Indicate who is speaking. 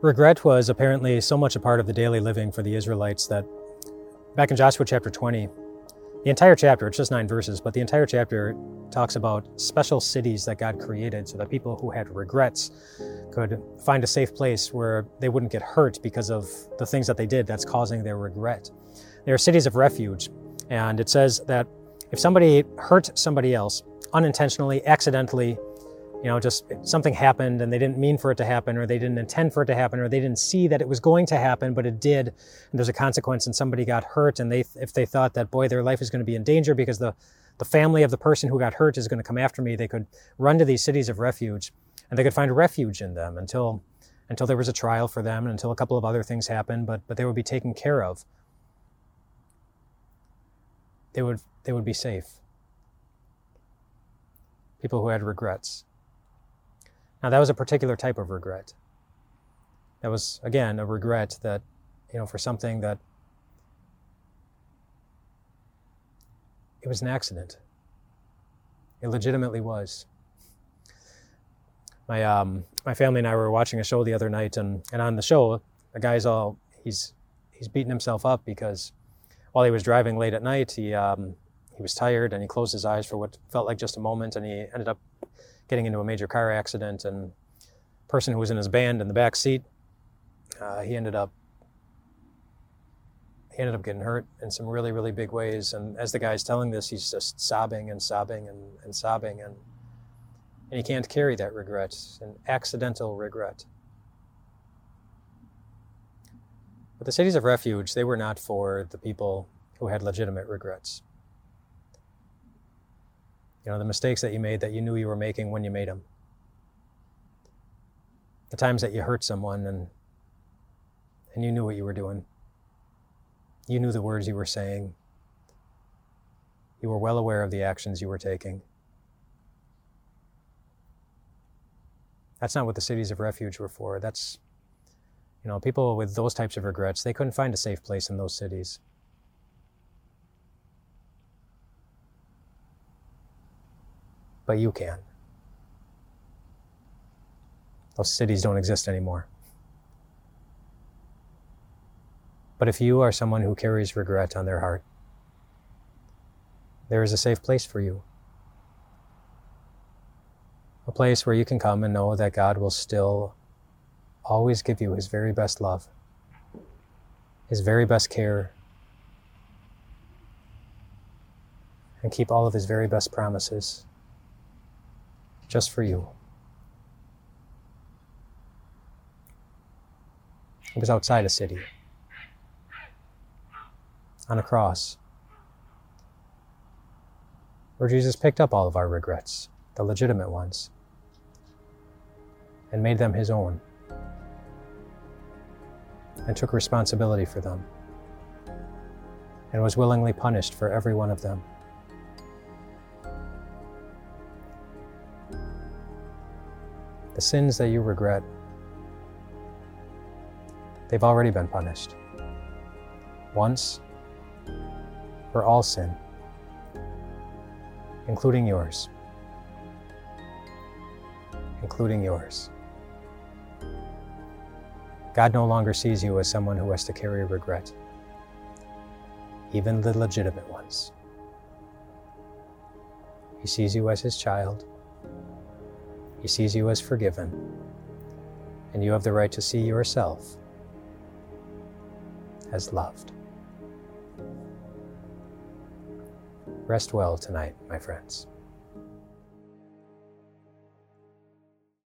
Speaker 1: Regret was apparently so much a part of the daily living for the Israelites that back in Joshua chapter 20, the entire chapter, it's just nine verses, but the entire chapter talks about special cities that God created so that people who had regrets could find a safe place where they wouldn't get hurt because of the things that they did that's causing their regret. They are cities of refuge, and it says that if somebody hurt somebody else unintentionally, accidentally, you know, just something happened and they didn't mean for it to happen, or they didn't intend for it to happen, or they didn't see that it was going to happen, but it did, and there's a consequence, and somebody got hurt, and they, if they thought that boy, their life is going to be in danger because the the family of the person who got hurt is going to come after me, they could run to these cities of refuge, and they could find refuge in them until until there was a trial for them, and until a couple of other things happened, but but they would be taken care of. They would they would be safe. People who had regrets. Now, that was a particular type of regret. That was, again, a regret that, you know, for something that it was an accident. It legitimately was. My, um, my family and I were watching a show the other night, and, and on the show, the guy's all, he's, he's beating himself up because while he was driving late at night, he, um, he was tired and he closed his eyes for what felt like just a moment, and he ended up getting into a major car accident, and person who was in his band in the back seat, uh, he ended up he ended up getting hurt in some really really big ways. And as the guy's telling this, he's just sobbing and sobbing and, and sobbing, and and he can't carry that regret, an accidental regret. But the cities of refuge, they were not for the people who had legitimate regrets. You know, the mistakes that you made that you knew you were making when you made them. The times that you hurt someone and, and you knew what you were doing. You knew the words you were saying. You were well aware of the actions you were taking. That's not what the cities of refuge were for. That's, you know, people with those types of regrets, they couldn't find a safe place in those cities. But you can. Those cities don't exist anymore. But if you are someone who carries regret on their heart, there is a safe place for you. A place where you can come and know that God will still always give you His very best love, His very best care, and keep all of His very best promises just for you. It was outside a city, on a cross, where Jesus picked up all of our regrets, the legitimate ones, and made them his own, and took responsibility for them, and was willingly punished for every one of them. The sins that you regret, they've already been punished. Once for all sin, including yours. Including yours. God no longer sees you as someone who has to carry regret, even the legitimate ones. He sees you as his child he sees you as forgiven, and you have the right to see yourself as loved. Rest well tonight, my friends.